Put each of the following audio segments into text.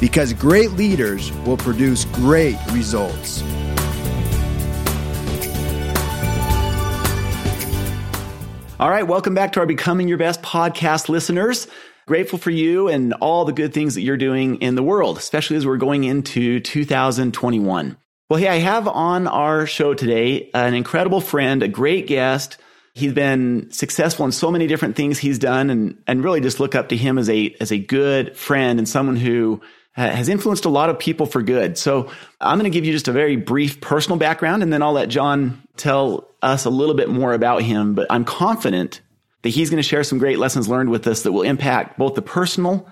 because great leaders will produce great results. All right, welcome back to our Becoming Your Best podcast listeners. Grateful for you and all the good things that you're doing in the world, especially as we're going into 2021. Well, hey, I have on our show today an incredible friend, a great guest. He's been successful in so many different things he's done and, and really just look up to him as a, as a good friend and someone who has influenced a lot of people for good. So I'm going to give you just a very brief personal background and then I'll let John tell us a little bit more about him. But I'm confident that he's going to share some great lessons learned with us that will impact both the personal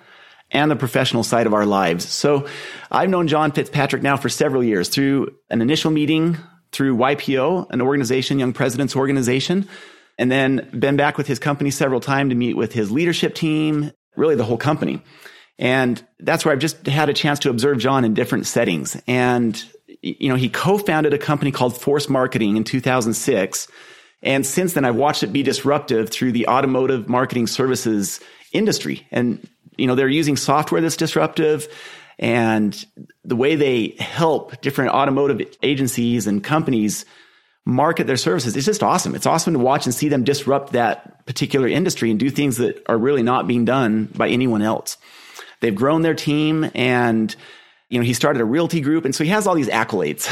and the professional side of our lives. So I've known John Fitzpatrick now for several years through an initial meeting through YPO, an organization, Young Presidents Organization, and then been back with his company several times to meet with his leadership team, really the whole company. And that's where I've just had a chance to observe John in different settings. And, you know, he co-founded a company called Force Marketing in 2006. And since then, I've watched it be disruptive through the automotive marketing services industry. And, you know, they're using software that's disruptive and the way they help different automotive agencies and companies market their services is just awesome. It's awesome to watch and see them disrupt that particular industry and do things that are really not being done by anyone else. They've grown their team and, you know, he started a realty group. And so he has all these accolades.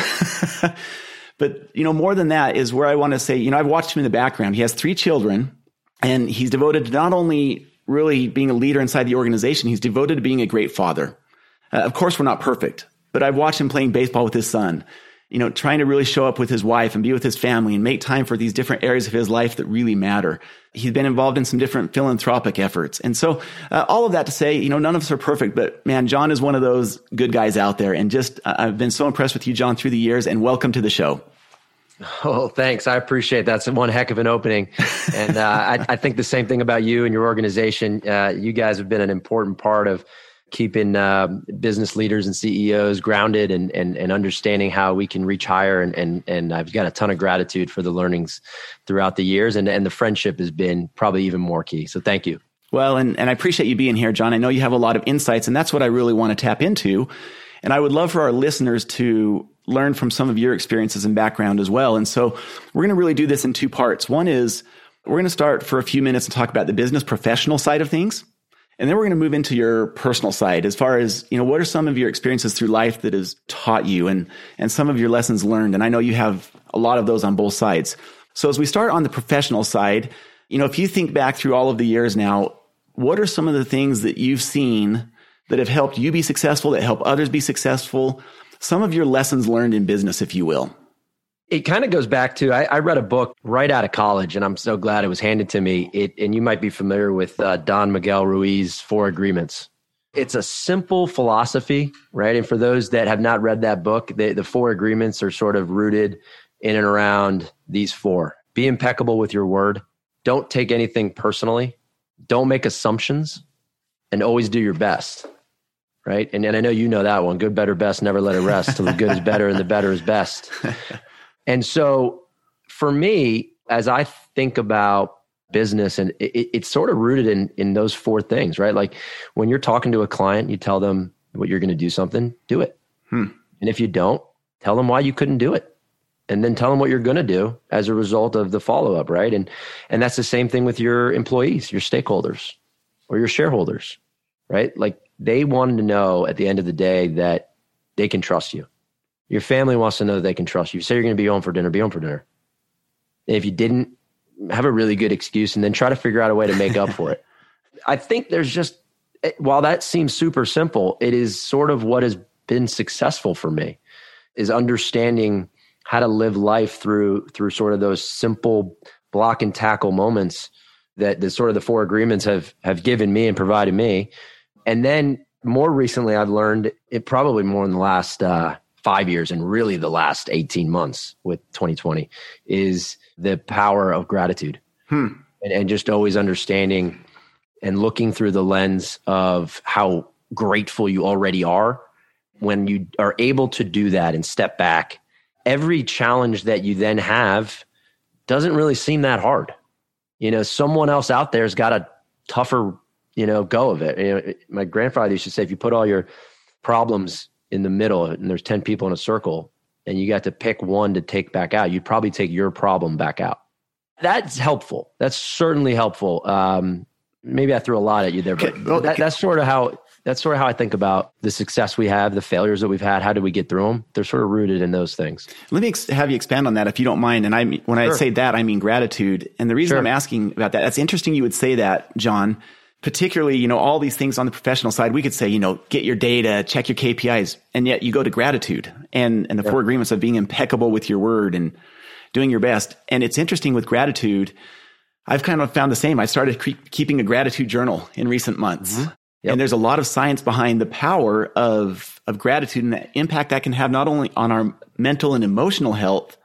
but, you know, more than that is where I want to say, you know, I've watched him in the background. He has three children and he's devoted to not only really being a leader inside the organization, he's devoted to being a great father. Uh, of course, we're not perfect, but I've watched him playing baseball with his son you know, trying to really show up with his wife and be with his family and make time for these different areas of his life that really matter. He's been involved in some different philanthropic efforts. And so, uh, all of that to say, you know, none of us are perfect, but man, John is one of those good guys out there. And just, uh, I've been so impressed with you, John, through the years, and welcome to the show. Oh, thanks. I appreciate that. That's one heck of an opening. And uh, I, I, think the same thing about you and your organization. Uh, you guys have been an important part of keeping uh, business leaders and CEOs grounded and, and, and understanding how we can reach higher. And, and, and I've got a ton of gratitude for the learnings throughout the years. And, and the friendship has been probably even more key. So thank you. Well, and, and I appreciate you being here, John. I know you have a lot of insights, and that's what I really want to tap into. And I would love for our listeners to learn from some of your experiences and background as well. And so we're going to really do this in two parts. One is we're going to start for a few minutes and talk about the business professional side of things. And then we're going to move into your personal side as far as, you know, what are some of your experiences through life that has taught you and, and some of your lessons learned? And I know you have a lot of those on both sides. So as we start on the professional side, you know, if you think back through all of the years now, what are some of the things that you've seen that have helped you be successful, that help others be successful? Some of your lessons learned in business, if you will it kind of goes back to I, I, read a book right out of college, and I'm so glad it was handed to me. It, and you might be familiar with uh, Don Miguel Ruiz Four Agreements. It's a simple philosophy, right? And for those that have not read that book, they, the Four Agreements are sort of rooted in and around these four: be impeccable with your word, don't take anything personally, don't make assumptions, and always do your best. Right. And, and I know you know that one good, better, best, never let it rest till the good is better and the better is best. And so for me, as I think about business and it, it's sort of rooted in in those four things, right? Like when you're talking to a client, you tell them what you're going to do something, do it. Hmm. And if you don't, tell them why you couldn't do it. And then tell them what you're going to do as a result of the follow up, right? And and that's the same thing with your employees, your stakeholders, or your shareholders, right? Like they wanted to know at the end of the day that they can trust you. Your family wants to know that they can trust you. you say you're going to be home for dinner, be home for dinner. And if you didn't, have a really good excuse and then try to figure out a way to make up for it. I think there's just, while that seems super simple, it is sort of what has been successful for me is understanding how to live life through through sort of those simple block and tackle moments that the sort of the four agreements have have given me and provided me and then more recently, I've learned it probably more in the last uh, five years and really the last 18 months with 2020 is the power of gratitude. Hmm. and, and just always understanding and looking through the lens of how grateful you already are when you are able to do that and step back. Every challenge that you then have doesn't really seem that hard. You know someone else out there's got a tougher you know go of it. You know, my grandfather used to say if you put all your problems in the middle and there's 10 people in a circle and you got to pick one to take back out you'd probably take your problem back out that's helpful that's certainly helpful um, maybe i threw a lot at you there but well, that, that's sort of how that's sort of how i think about the success we have the failures that we've had how do we get through them they're sort of rooted in those things Let me ex- have you expand on that if you don't mind. And I mean, when I say that, I mean gratitude. And the reason Sure. I'm asking about that, that's interesting you would say that, John. Particularly, you know, all these things on the professional side, we could say, you know, get your data, check your KPIs, and yet you go to gratitude and, and the four agreements of being impeccable with your word and doing your best. And it's interesting with gratitude. I've kind of found the same. I started cre- keeping a gratitude journal in recent months. Mm-hmm. Yep. And there's a lot of science behind the power of, of gratitude and the impact that can have not only on our mental and emotional health,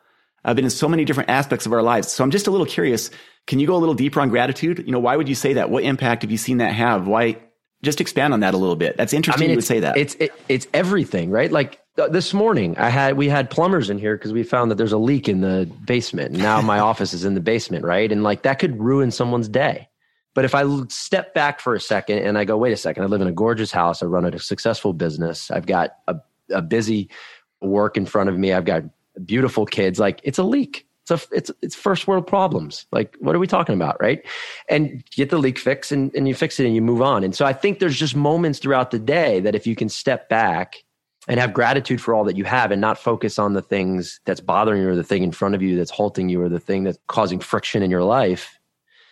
uh, but in so many different aspects of our lives. So I'm just a little curious. Can you go a little deeper on gratitude? You know, why would you say that? What impact have you seen that have? Why? Just expand on that a little bit. That's interesting. you would say that. It's it, it's everything, right? Like th- this morning, I had we had plumbers in here because we found that there's a leak in the basement. And now my office is in the basement, right? And like that could ruin someone's day. But if I step back for a second and I go, wait a second, I live in a gorgeous house. I run a successful business. I've got a, a busy work in front of me. I've got beautiful kids. Like it's a leak. It's a, it's it's first world problems. Like what are we talking about, right? And get the leak fixed and, and you fix it and you move on. And so I think there's just moments throughout the day that if you can step back and have gratitude for all that you have and not focus on the things that's bothering you or the thing in front of you that's halting you or the thing that's causing friction in your life.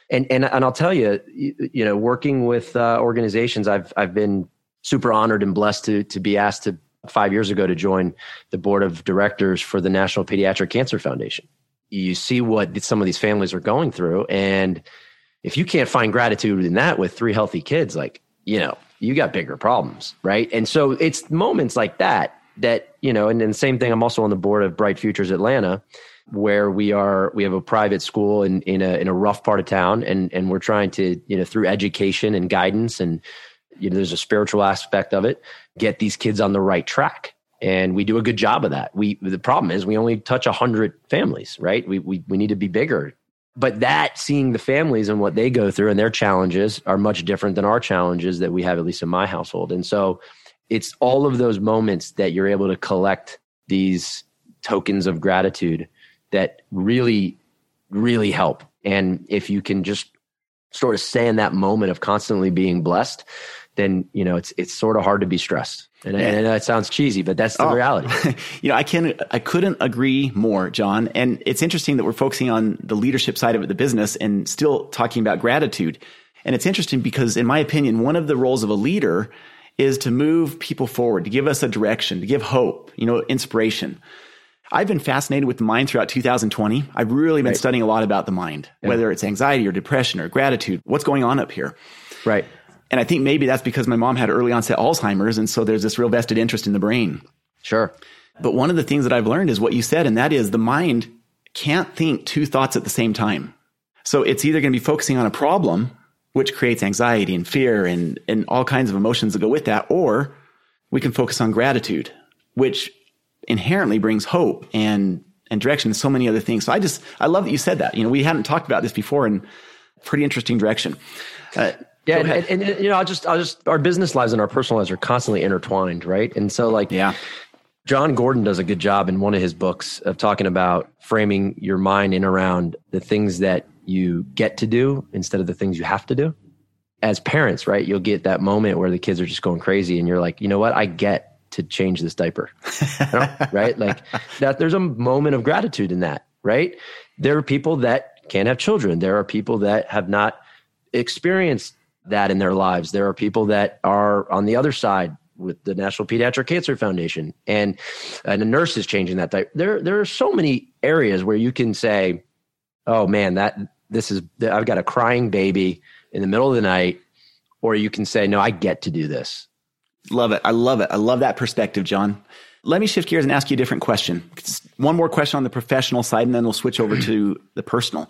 And and and I'll tell you, you, you know, working with uh, organizations, I've I've been super honored and blessed to to be asked to five years ago to join the board of directors for the National Pediatric Cancer Foundation. You see what some of these families are going through, and if you can't find gratitude in that with three healthy kids, like you know, you got bigger problems, right? And so it's moments like that that you know, and then the same thing. I'm also on the board of Bright Futures Atlanta, where we are we have a private school in in a in a rough part of town, and and we're trying to you know through education and guidance and you know there's a spiritual aspect of it, get these kids on the right track. And we do a good job of that. We the problem is we only touch hundred families, right? We we we need to be bigger but that seeing the families and what they go through and their challenges are much different than our challenges that we have at least in my household and so it's all of those moments that you're able to collect these tokens of gratitude that really really help and if you can just sort of stay in that moment of constantly being blessed then you know it's it's sort of hard to be stressed and, Yeah. and I know it sounds cheesy but that's the Oh. reality you know, I can I couldn't agree more, John. And it's interesting that we're focusing on the leadership side of the business, and still talking about gratitude. And it's interesting because, in my opinion, one of the roles of a leader is to move people forward, to give us a direction, to give hope, you know, inspiration. I've been fascinated with the mind throughout 2020. I've really been Right. studying a lot about the mind, whether it's anxiety or depression or gratitude. What's going on up here? right And I think maybe that's because my mom had early onset Alzheimer's. And so there's this real vested interest in the brain. sure But one of the things that I've learned is what you said, and that is the mind can't think two thoughts at the same time. So it's either going to be focusing on a problem, which creates anxiety and fear and, and all kinds of emotions that go with that, or we can focus on gratitude, which inherently brings hope and, and direction and so many other things. So I just, I love that you said that. You know, we hadn't talked about this before and pretty interesting direction. Uh, Yeah, and, and, and, you know, I'll just, I'll just, our business lives and our personal lives are constantly intertwined, right? And so, like, yeah. Jon Gordon does a good job in one of his books of talking about framing your mind in around the things that you get to do instead of the things you have to do. As parents, right, you'll get that moment where the kids are just going crazy, and you're like, you know what, I get to change this diaper, You know? right? Like that. There's a moment of gratitude in that, right? There are people that can't have children. There are people that have not experienced that in their lives. There are people that are on the other side with the National Pediatric Cancer Foundation, and and a nurse is changing that. Di- there there are so many areas where you can say, "Oh man, that this is I've got a crying baby in the middle of the night," or you can say, "No, I get to do this." Love it. I love it. I love that perspective, John. Let me shift gears and ask you a different question. One more question on the professional side, and then we'll switch over to the personal,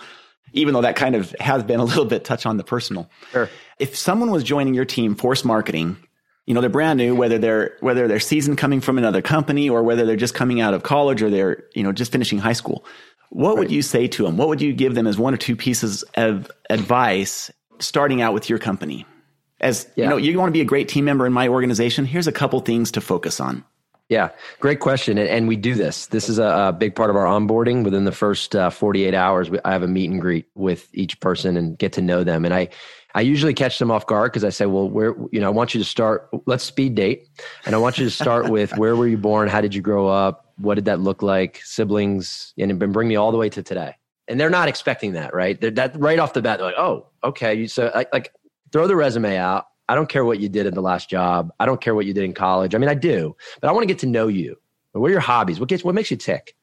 even though that kind of has been a little bit touch on the personal. Sure. If someone was joining your team, Force Marketing, you know, they're brand new, whether they're, whether they're seasoned coming from another company or whether they're just coming out of college or they're, you know, just finishing high school. What right. would you say to them? What would you give them as one or two pieces of advice starting out with your company? As yeah. you know, you want to be a great team member in my organization. Here's a couple things to focus on. Yeah, great question. And we do this. This is a, big part of our onboarding. Within the first uh, 48 hours, I have a meet and greet with each person and get to know them. And I, I usually catch them off guard because I say, well, where, you know, I want you to start, let's speed date. And I want you to start with where were you born? How did you grow up? What did that look like? Siblings, and bring me all the way to today. And they're not expecting that, right? They're that right off the bat, they're like, oh, okay. So I, like throw the resume out. I don't care what you did in the last job. I don't care what you did in college. I mean, I do, but I want to get to know you. What are your hobbies? What gets, what makes you tick?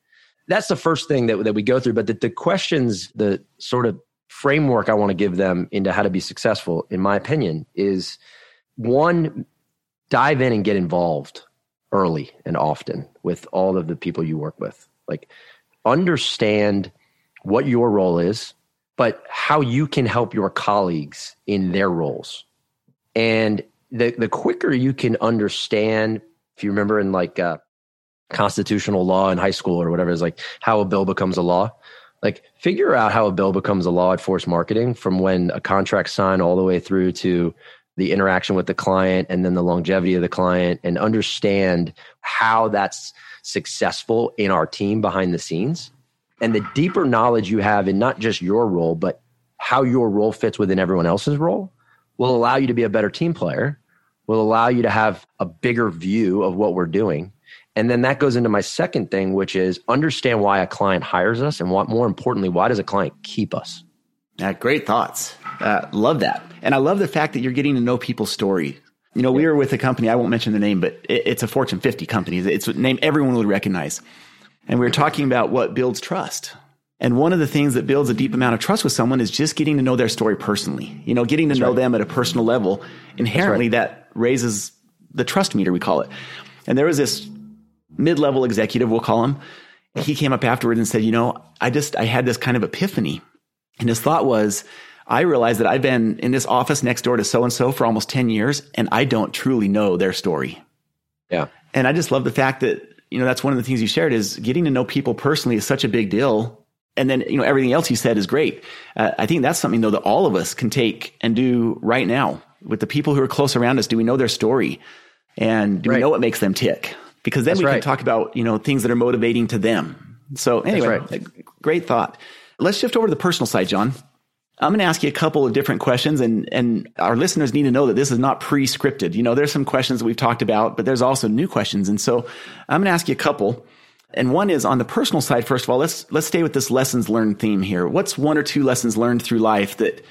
That's the first thing that, that we go through. But the, the questions, the sort of framework I want to give them into how to be successful, in my opinion, is one, dive in and get involved early and often with all of the people you work with. Like, understand what your role is, but how you can help your colleagues in their roles. And the, the quicker you can understand, if you remember in like uh, constitutional law in high school or whatever, is like how a bill becomes a law like figure out how a bill becomes a law at force marketing from when a contract signed all the way through to the interaction with the client and then the longevity of the client and understand how that's successful in our team behind the scenes. And the deeper knowledge you have in not just your role but how your role fits within everyone else's role will allow you to be a better team player will allow you to have a bigger view of what we're doing and then that goes into my second thing, which is understand why a client hires us and what more importantly, why does a client keep us? Yeah, great thoughts. Uh, love that. And I love the fact that you're getting to know people's story. You know, we were with a company, I won't mention the name, but it, it's a Fortune 50 company. It's a name everyone would recognize. And we were talking about what builds trust. And one of the things that builds a deep amount of trust with someone is just getting to know their story personally. You know, getting to That's know right. them at a personal level. Inherently, right. that raises the trust meter, we call it. And there was this mid level executive, we'll call him. He came up afterwards and said, You know, I just, I had this kind of epiphany. And his thought was, I realized that I've been in this office next door to so and so for almost 10 years and I don't truly know their story. Yeah. And I just love the fact that, you know, that's one of the things you shared is getting to know people personally is such a big deal. And then, you know, everything else you said is great. Uh, I think that's something though that all of us can take and do right now with the people who are close around us. Do we know their story? And do right. we know what makes them tick? because then That's we right. can talk about, you know, things that are motivating to them. So anyway, right. great thought. Let's shift over to the personal side, John. I'm going to ask you a couple of different questions and, and our listeners need to know that this is not pre-scripted. You know, there's some questions that we've talked about, but there's also new questions. And so I'm going to ask you a couple. And one is on the personal side. First of all, let's, let's stay with this lessons learned theme here. What's one or two lessons learned through life that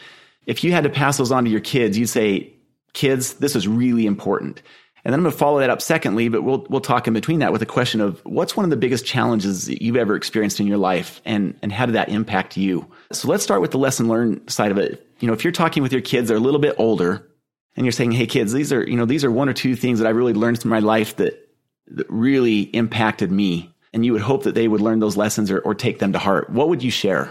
if you had to pass those on to your kids, you'd say, kids, this is really important. And then I'm going to follow that up secondly, but we'll, we'll talk in between that with a question of what's one of the biggest challenges that you've ever experienced in your life and, and how did that impact you? So let's start with the lesson learned side of it. You know, if you're talking with your kids, they're a little bit older and you're saying, Hey kids, these are, you know, these are one or two things that I really learned through my life that, that really impacted me. And you would hope that they would learn those lessons or, or take them to heart. What would you share?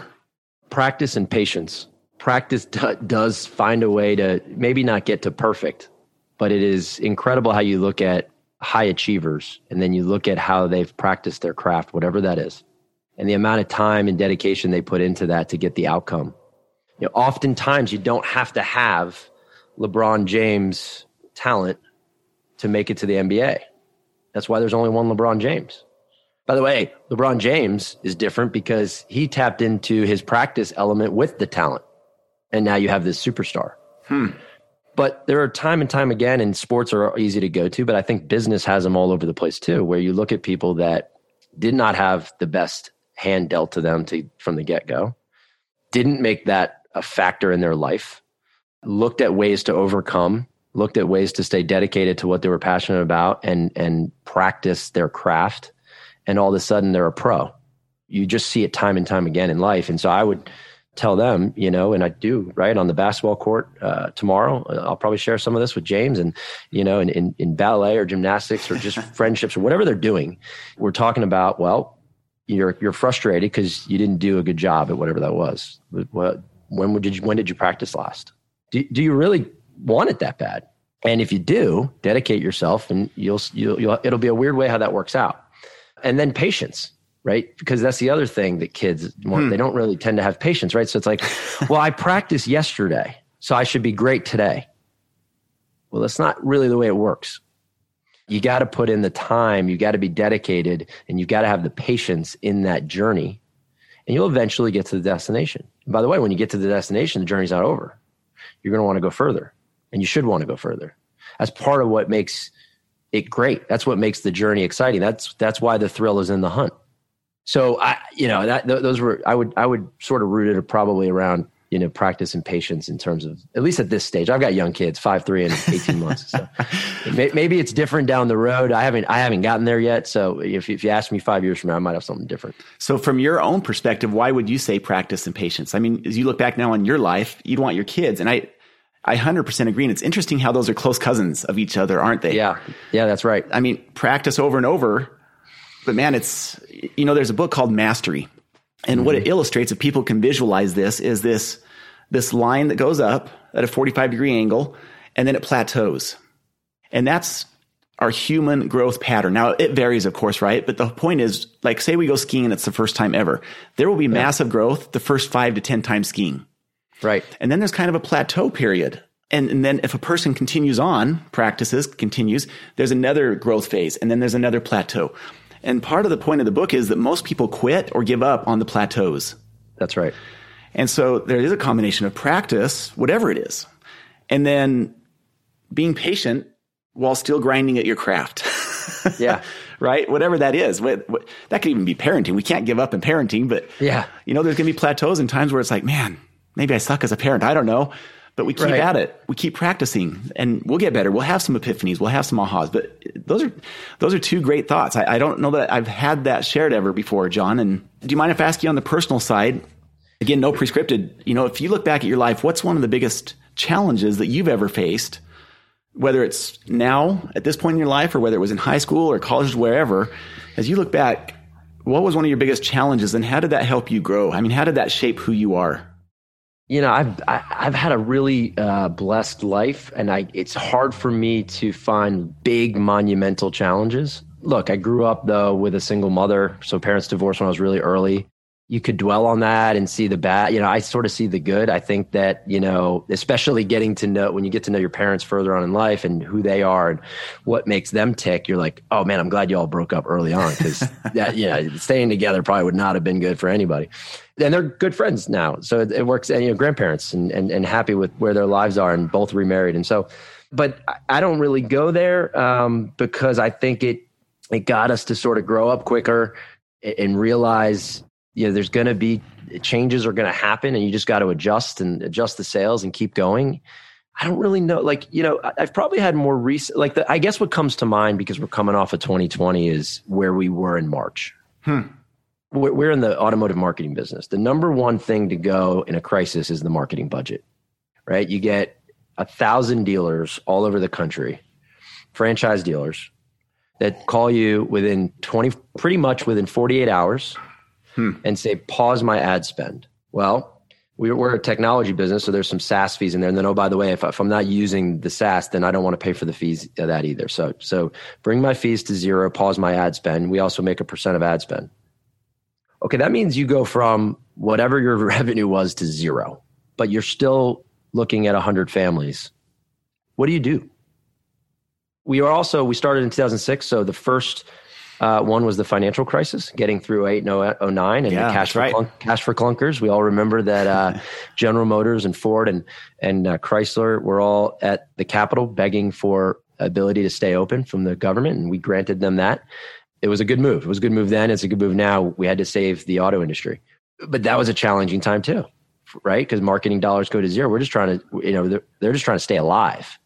Practice and patience. Practice does find a way to maybe not get to perfect, but it is incredible how you look at high achievers and then you look at how they've practiced their craft, whatever that is, and the amount of time and dedication they put into that to get the outcome. You know, oftentimes you don't have to have LeBron James talent to make it to the NBA. That's why there's only one LeBron James. By the way, LeBron James is different because he tapped into his practice element with the talent. And now you have this superstar. Hmm. But there are time and time again, and sports are easy to go to, but I think business has them all over the place too, where you look at people that did not have the best hand dealt to them to, from the get go, didn't make that a factor in their life, looked at ways to overcome, looked at ways to stay dedicated to what they were passionate about and, and practice their craft. And all of a sudden they're a pro. You just see it time and time again in life. And so I would tell them, you know, and I do, right, on the basketball court uh, tomorrow. Uh, I'll probably share some of this with James and, you know, in, in, in ballet or gymnastics or just friendships or whatever they're doing. We're talking about, well, you're, you're frustrated because you didn't do a good job at whatever that was. What, when did you, when did you practice last? Do, do you really want it that bad? And if you do, dedicate yourself and you'll, you'll, you'll it'll be a weird way how that works out. And then patience right? Because that's the other thing that kids want. Hmm. They don't really tend to have patience, right? So it's like, well, I practiced yesterday, so I should be great today. Well, that's not really the way it works. You got to put in the time, you got to be dedicated, and you got to have the patience in that journey, and you'll eventually get to the destination. And by the way, when you get to the destination, the journey's not over. You're going to want to go further, and you should want to go further. That's part of what makes it great. That's what makes the journey exciting. That's that's why the thrill is in the hunt. So I, you know, that those were I would I would sort of root it probably around you know practice and patience in terms of at least at this stage. I've got young kids, five, three, and eighteen months. So maybe it's different down the road. I haven't I haven't gotten there yet. So if if you ask me five years from now, I might have something different. So from your own perspective, why would you say practice and patience? I mean, as you look back now on your life, you'd want your kids, and I. I 100% agree. And it's interesting how those are close cousins of each other, aren't they? Yeah. Yeah, that's right. I mean, practice over and over but man, it's, you know, there's a book called Mastery. And mm-hmm. what it mm-hmm. illustrates, if people can visualize this, is this, this line that goes up at a 45 degree angle and then it plateaus. And that's our human growth pattern. Now it varies, of course, right? But the point is, like, say we go skiing and it's the first time ever. There will be yeah. massive growth the first five to 10 times skiing. Right. And then there's kind of a plateau period. And, and then if a person continues on, practices, continues, there's another growth phase and then there's another plateau. And part of the point of the book is that most people quit or give up on the plateaus. That's right. And so there is a combination of practice, whatever it is, and then being patient while still grinding at your craft. yeah. right? Whatever that is. That could even be parenting. We can't give up in parenting, but yeah, you know, there's going to be plateaus and times where it's like, man, maybe I suck as a parent. I don't know but we keep right. at it. We keep practicing, and we'll get better. We'll have some epiphanies. We'll have some ahas. But those are those are two great thoughts. I, I don't know that I've had that shared ever before, John. And do you mind if I ask you on the personal side? Again, no prescripted. You know, if you look back at your life, what's one of the biggest challenges that you've ever faced? Whether it's now at this point in your life, or whether it was in high school or college, wherever, as you look back, what was one of your biggest challenges, and how did that help you grow? I mean, how did that shape who you are? You know, I've I, have i have had a really uh, blessed life, and I it's hard for me to find big monumental challenges. Look, I grew up though with a single mother, so parents divorced when I was really early you could dwell on that and see the bad. You know, I sort of see the good. I think that, you know, especially getting to know when you get to know your parents further on in life and who they are and what makes them tick, you're like, oh man, I'm glad you all broke up early on because that, you know, staying together probably would not have been good for anybody. And they're good friends now. So it, it works. And, you know, grandparents and, and, and happy with where their lives are and both remarried. And so, but I don't really go there um, because I think it, it got us to sort of grow up quicker and realize you know, there's going to be changes are going to happen and you just got to adjust and adjust the sails and keep going. I don't really know. Like, you know, I've probably had more recent, like, the, I guess what comes to mind because we're coming off of 2020 is where we were in March. Hmm. We're, we're in the automotive marketing business. The number one thing to go in a crisis is the marketing budget, right? You get a thousand dealers all over the country, franchise dealers that call you within 20, pretty much within 48 hours hmm. and say, pause my ad spend. Well, we're a technology business, so there's some SaaS fees in there. And then, oh, by the way, if, if I'm not using the SaaS, then I don't want to pay for the fees of that either. So, so bring my fees to zero, pause my ad spend. We also make a percent of ad spend. Okay, that means you go from whatever your revenue was to zero, but you're still looking at 100 families. What do you do? We are also, we started in 2006. So the first uh, one was the financial crisis, getting through 8 and 09 and yeah, the cash for, right. clunk, cash for clunkers. We all remember that uh, General Motors and Ford and, and uh, Chrysler were all at the Capitol begging for ability to stay open from the government, and we granted them that. It was a good move. It was a good move then. It's a good move now. We had to save the auto industry. But that was a challenging time too, right? Because marketing dollars go to zero. We're just trying to, you know, they're, they're just trying to stay alive.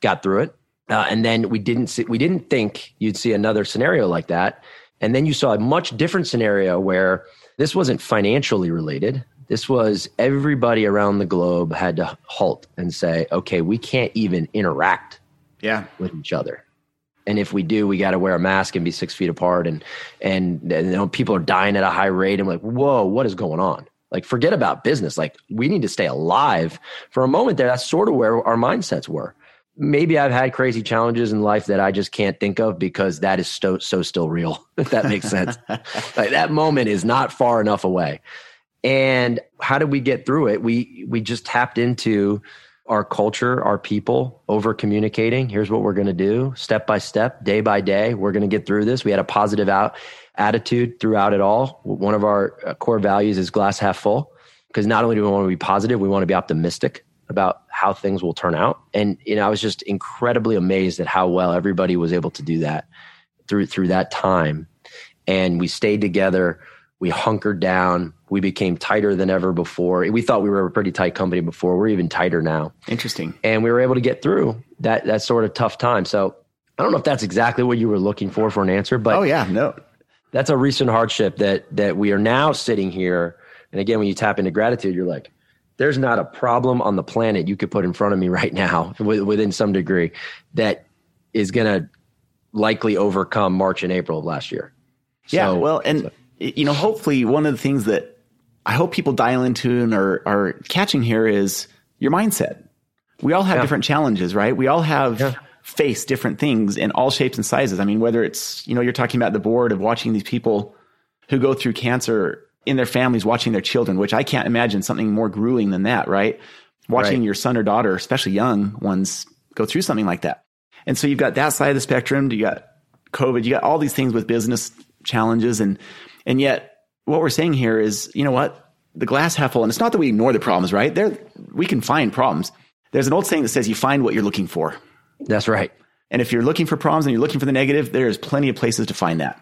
Got through it uh, and then we didn't see, we didn't think you'd see another scenario like that. And then you saw a much different scenario where this wasn't financially related. This was everybody around the globe had to halt and say, okay, we can't even interact yeah. with each other. And if we do, we got to wear a mask and be six feet apart. And, and, and you know, people are dying at a high rate. I'm like, whoa, what is going on? Like, forget about business. Like, we need to stay alive. For a moment there, that's sort of where our mindsets were. Maybe I've had crazy challenges in life that I just can't think of because that is so, so still real, if that makes sense. like, that moment is not far enough away. And how did we get through it? We we just tapped into our culture, our people, over communicating. Here's what we're going to do, step by step, day by day. We're going to get through this. We had a positive out attitude throughout it all. One of our uh, core values is glass half full because not only do we want to be positive, we want to be optimistic about how things will turn out. And you know, I was just incredibly amazed at how well everybody was able to do that through through that time. And we stayed together we hunkered down. We became tighter than ever before. We thought we were a pretty tight company before. We're even tighter now. Interesting. And we were able to get through that that sort of tough time. So I don't know if that's exactly what you were looking for for an answer, but oh yeah, no, that's a recent hardship that that we are now sitting here. And again, when you tap into gratitude, you're like, there's not a problem on the planet you could put in front of me right now, within some degree, that is going to likely overcome March and April of last year. Yeah, well, and so you know, hopefully one of the things that I hope people dial into and are, are catching here is your mindset. We all have yeah. different challenges, right? We all have yeah. faced different things in all shapes and sizes. I mean, whether it's, you know, you're talking about the board of watching these people who go through cancer in their families, watching their children, which I can't imagine something more grueling than that, right? Watching right. your son or daughter, especially young ones, go through something like that. And so you've got that side of the spectrum. You got COVID, you got all these things with business challenges. And and yet, what we're saying here is, you know what? The glass half full, and it's not that we ignore the problems, right? There, we can find problems. There's an old saying that says you find what you're looking for. That's right. And if you're looking for problems and you're looking for the negative, there's plenty of places to find that.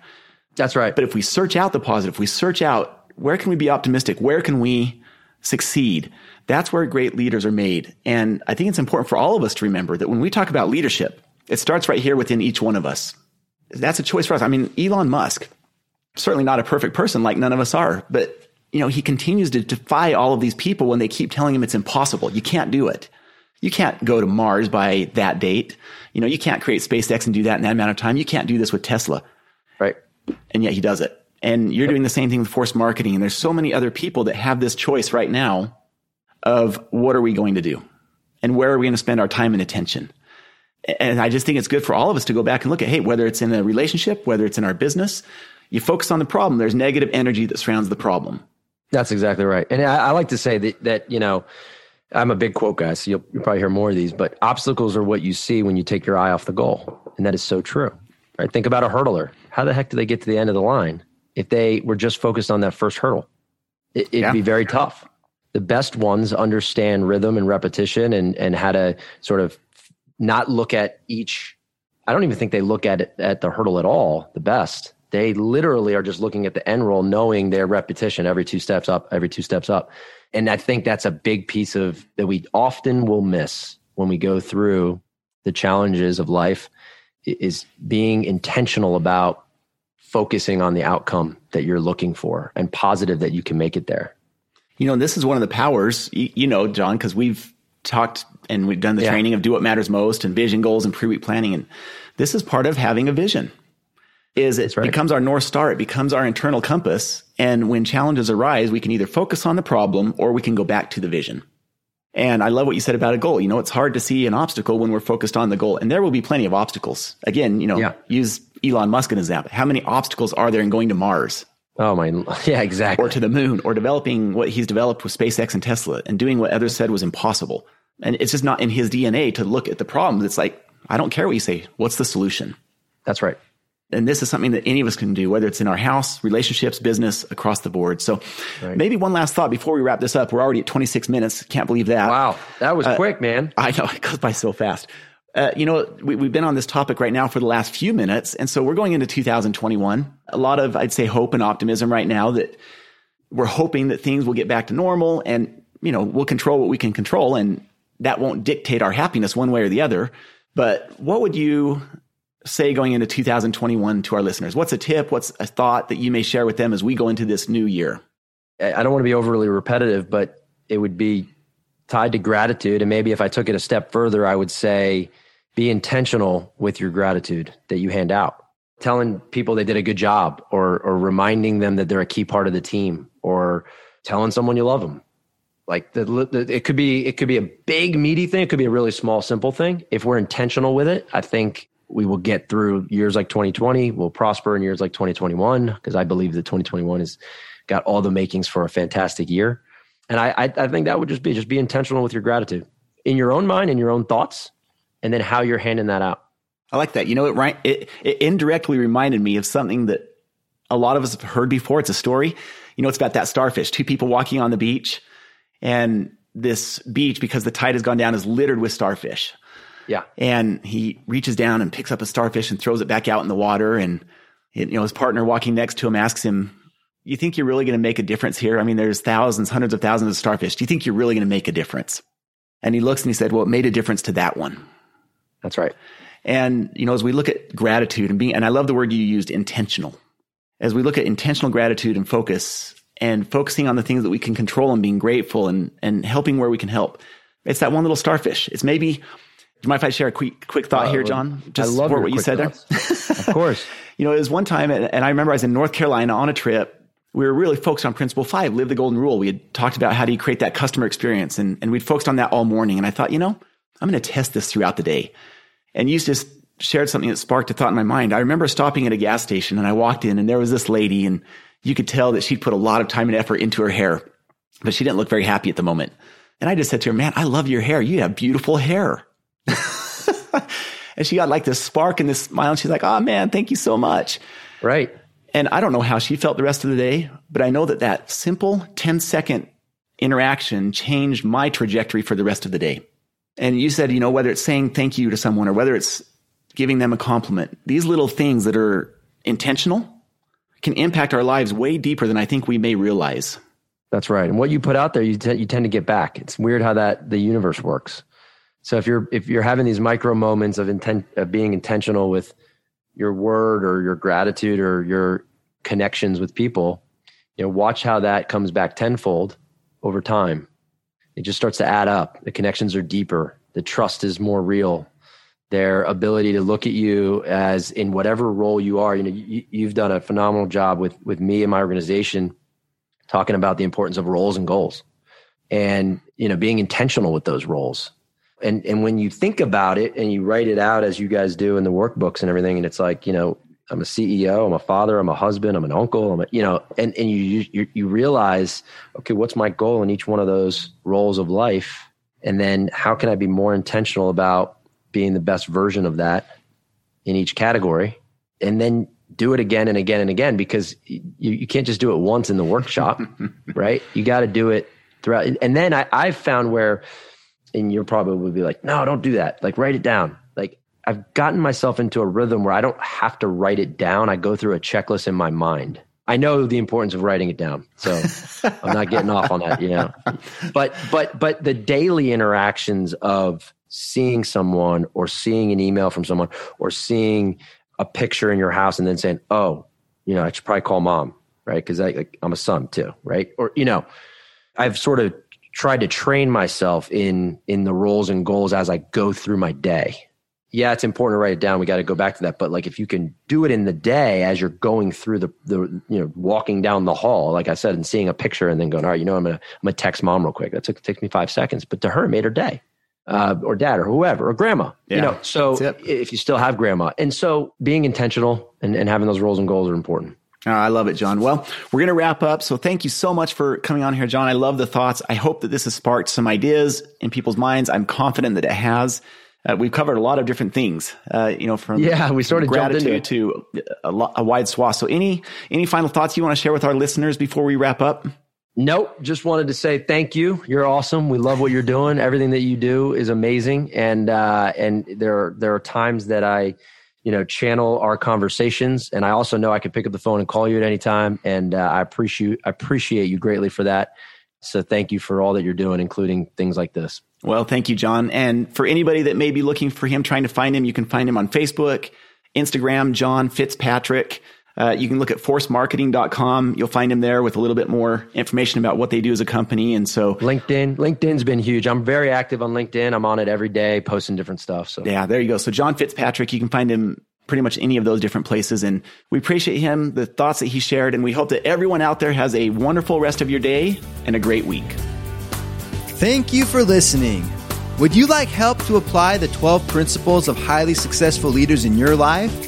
That's right. But if we search out the positive, if we search out where can we be optimistic? Where can we succeed? That's where great leaders are made. And I think it's important for all of us to remember that when we talk about leadership, it starts right here within each one of us. That's a choice for us. I mean, Elon Musk, certainly not a perfect person like none of us are, but you know, he continues to defy all of these people when they keep telling him it's impossible. You can't do it. You can't go to Mars by that date. You know, you can't create SpaceX and do that in that amount of time. You can't do this with Tesla. Right. And yet he does it. And you're doing the same thing with force marketing. And there's so many other people that have this choice right now of what are we going to do? And where are we going to spend our time and attention? And I just think it's good for all of us to go back and look at, hey, whether it's in a relationship, whether it's in our business, you focus on the problem, there's negative energy that surrounds the problem. That's exactly right. And I, I like to say that, that, you know, I'm a big quote guy, so you'll, you'll probably hear more of these, but obstacles are what you see when you take your eye off the goal. And that is so true. Right? Think about a hurdler. How the heck do they get to the end of the line if they were just focused on that first hurdle? It, would yeah. be very tough. The best ones understand rhythm and repetition and, and how to sort of not look at each. I don't even think they look at it at the hurdle at all. The best they literally are just looking at the end roll, knowing their repetition every two steps up, every two steps up. And I think that's a big piece of that we often will miss when we go through the challenges of life is being intentional about focusing on the outcome that you're looking for and positive that you can make it there. You know, this is one of the powers, you, know, John, because we've talked and we've done the yeah. training of do what matters most and vision goals and pre week planning. And this is part of having a vision is it right. becomes our north star it becomes our internal compass and when challenges arise we can either focus on the problem or we can go back to the vision and i love what you said about a goal you know it's hard to see an obstacle when we're focused on the goal and there will be plenty of obstacles again you know yeah. use elon musk as an example how many obstacles are there in going to mars Oh my, yeah, exactly. Or to the moon, or developing what he's developed with SpaceX and Tesla, and doing what others said was impossible. And it's just not in his DNA to look at the problems. It's like, I don't care what you say. What's the solution? That's right. And this is something that any of us can do, whether it's in our house, relationships, business, across the board. So right. maybe one last thought before we wrap this up. We're already at 26 minutes. Can't believe that. Wow. That was uh, quick, man. I know it goes by so fast. Uh, you know, we, we've been on this topic right now for the last few minutes. And so we're going into 2021. A lot of, I'd say, hope and optimism right now that we're hoping that things will get back to normal and, you know, we'll control what we can control. And that won't dictate our happiness one way or the other. But what would you say going into 2021 to our listeners? What's a tip? What's a thought that you may share with them as we go into this new year? I don't want to be overly repetitive, but it would be tied to gratitude. And maybe if I took it a step further, I would say be intentional with your gratitude that you hand out. Telling people they did a good job or, or reminding them that they're a key part of the team or telling someone you love them. Like the, the, it could be, it could be a big meaty thing. It could be a really small, simple thing. If we're intentional with it, I think we will get through years like 2020. We'll prosper in years like 2021 because I believe that 2021 has got all the makings for a fantastic year. And I, I, I think that would just be just be intentional with your gratitude in your own mind, in your own thoughts, and then how you're handing that out. I like that. You know, it, right, it, it indirectly reminded me of something that a lot of us have heard before. It's a story. You know, it's about that starfish, two people walking on the beach and this beach, because the tide has gone down, is littered with starfish. Yeah. And he reaches down and picks up a starfish and throws it back out in the water. And, you know, his partner walking next to him asks him, you think you're really going to make a difference here? I mean, there's thousands, hundreds of thousands of starfish. Do you think you're really going to make a difference? And he looks and he said, well, it made a difference to that one. That's right. And, you know, as we look at gratitude and being, and I love the word you used, intentional. As we look at intentional gratitude and focus and focusing on the things that we can control and being grateful and, and helping where we can help. It's that one little starfish. It's maybe, do you mind if I share a quick, quick thought uh, here, John? Just I love what you said thoughts. there. of course. you know, it was one time, and I remember I was in North Carolina on a trip we were really focused on principle five, live the golden rule. We had talked about how do you create that customer experience and, and we'd focused on that all morning. And I thought, you know, I'm going to test this throughout the day. And you just shared something that sparked a thought in my mind. I remember stopping at a gas station and I walked in and there was this lady and you could tell that she'd put a lot of time and effort into her hair, but she didn't look very happy at the moment. And I just said to her, man, I love your hair. You have beautiful hair. and she got like this spark and this smile and she's like, oh man, thank you so much. Right. And I don't know how she felt the rest of the day, but I know that that simple 10 second interaction changed my trajectory for the rest of the day. And you said, you know, whether it's saying thank you to someone or whether it's giving them a compliment, these little things that are intentional can impact our lives way deeper than I think we may realize. That's right. And what you put out there, you, t- you tend to get back. It's weird how that the universe works. So if you're if you're having these micro moments of intent of being intentional with your word or your gratitude or your connections with people, you know, watch how that comes back tenfold over time. It just starts to add up. The connections are deeper. The trust is more real. Their ability to look at you as in whatever role you are. You know, you, have done a phenomenal job with with me and my organization talking about the importance of roles and goals, and you know, being intentional with those roles and and when you think about it and you write it out as you guys do in the workbooks and everything and it's like you know i'm a ceo i'm a father i'm a husband i'm an uncle i'm a you know and and you you, you realize okay what's my goal in each one of those roles of life? And then how can i be more intentional about being the best version of that in each category? And then do it again and again and again because you, you can't just do it once in the workshop right? You got to do it throughout. And then I, i've found where and you're probably would be like, no, don't do that. Like write it down. Like I've gotten myself into a rhythm where I don't have to write it down. I go through a checklist in my mind. I know the importance of writing it down. So I'm not getting off on that, you know. But but but the daily interactions of seeing someone or seeing an email from someone or seeing a picture in your house and then saying, "Oh, you know, I should probably call mom," right? Because I, like, I'm a son too, right? Or you know, I've sort of tried to train myself in in the roles and goals as I go through my day. Yeah, it's important to write it down. We got to go back to that. But like if you can do it in the day as you're going through the the you know walking down the hall, like I said, and seeing a picture and then going, all right, you know, I'm gonna I'm gonna text mom real quick. That took takes me five seconds, but to her, it made her day. Uh, or dad or whoever or grandma yeah, you know so if you still have grandma and so being intentional and, and having those roles and goals are important Oh, I love it, John. Well, we're going to wrap up. So thank you so much for coming on here, John. I love the thoughts. I hope that this has sparked some ideas in people's minds. I'm confident that it has. Uh, we've covered a lot of different things, uh, you know, from yeah, we sort of gratitude to a, a, wide swath. So, any any final thoughts you want to share with our listeners before we wrap up? Nope. Just wanted to say thank you. You're awesome. We love what you're doing. Everything that you do is amazing. And uh, and there there are times that I you know, channel our conversations. And I also know I can pick up the phone and call you at any time. And uh, I appreciate I appreciate you greatly for that. So thank you for all that you're doing, including things like this. Well, thank you, John. And for anybody that may be looking for him, trying to find him, you can find him on Facebook, Instagram, John Fitzpatrick. Uh, you can look at forcemarketing.com. You'll find him there with a little bit more information about what they do as a company. And so LinkedIn, LinkedIn's been huge. I'm very active on LinkedIn. I'm on it every day, posting different stuff. So yeah, there you go. So John Fitzpatrick, you can find him pretty much any of those different places. And we appreciate him, the thoughts that he shared. And we hope that everyone out there has a wonderful rest of your day and a great week. Thank you for listening. Would you like help to apply the 12 principles of highly successful leaders in your life,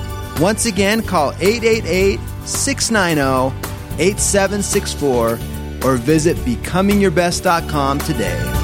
Once again, call 888 690 8764 or visit becomingyourbest.com today.